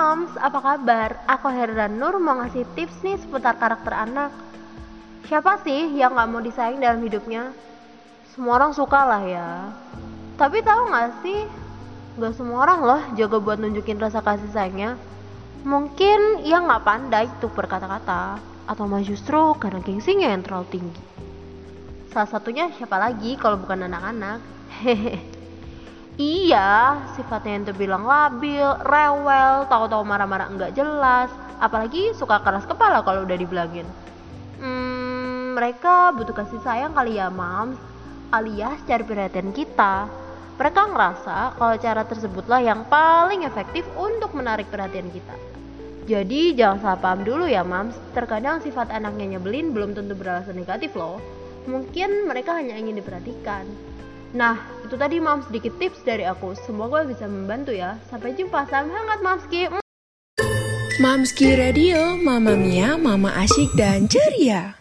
Moms, apa kabar? Aku Herdan Nur mau ngasih tips nih seputar karakter anak. Siapa sih yang gak mau disayang dalam hidupnya? Semua orang suka lah ya. Tapi tahu gak sih, gak semua orang loh jaga buat nunjukin rasa kasih sayangnya. Mungkin ia gak pandai tuh berkata-kata, atau mah justru karena gengsinya yang terlalu tinggi. Salah satunya siapa lagi kalau bukan anak-anak? Hehehe. Iya, sifatnya yang terbilang labil, rewel, tahu-tahu marah-marah enggak jelas, apalagi suka keras kepala kalau udah dibilangin. Hmm, mereka butuh kasih sayang kali ya, Mams, alias cari perhatian kita. Mereka ngerasa kalau cara tersebutlah yang paling efektif untuk menarik perhatian kita. Jadi jangan salah paham dulu ya Mams, terkadang sifat anaknya nyebelin belum tentu beralasan negatif loh. Mungkin mereka hanya ingin diperhatikan. Nah, itu tadi mam sedikit tips dari aku. Semoga bisa membantu ya. Sampai jumpa, salam hangat Mamski. Mamski Radio, Mama Mia, Mama Asyik dan Ceria.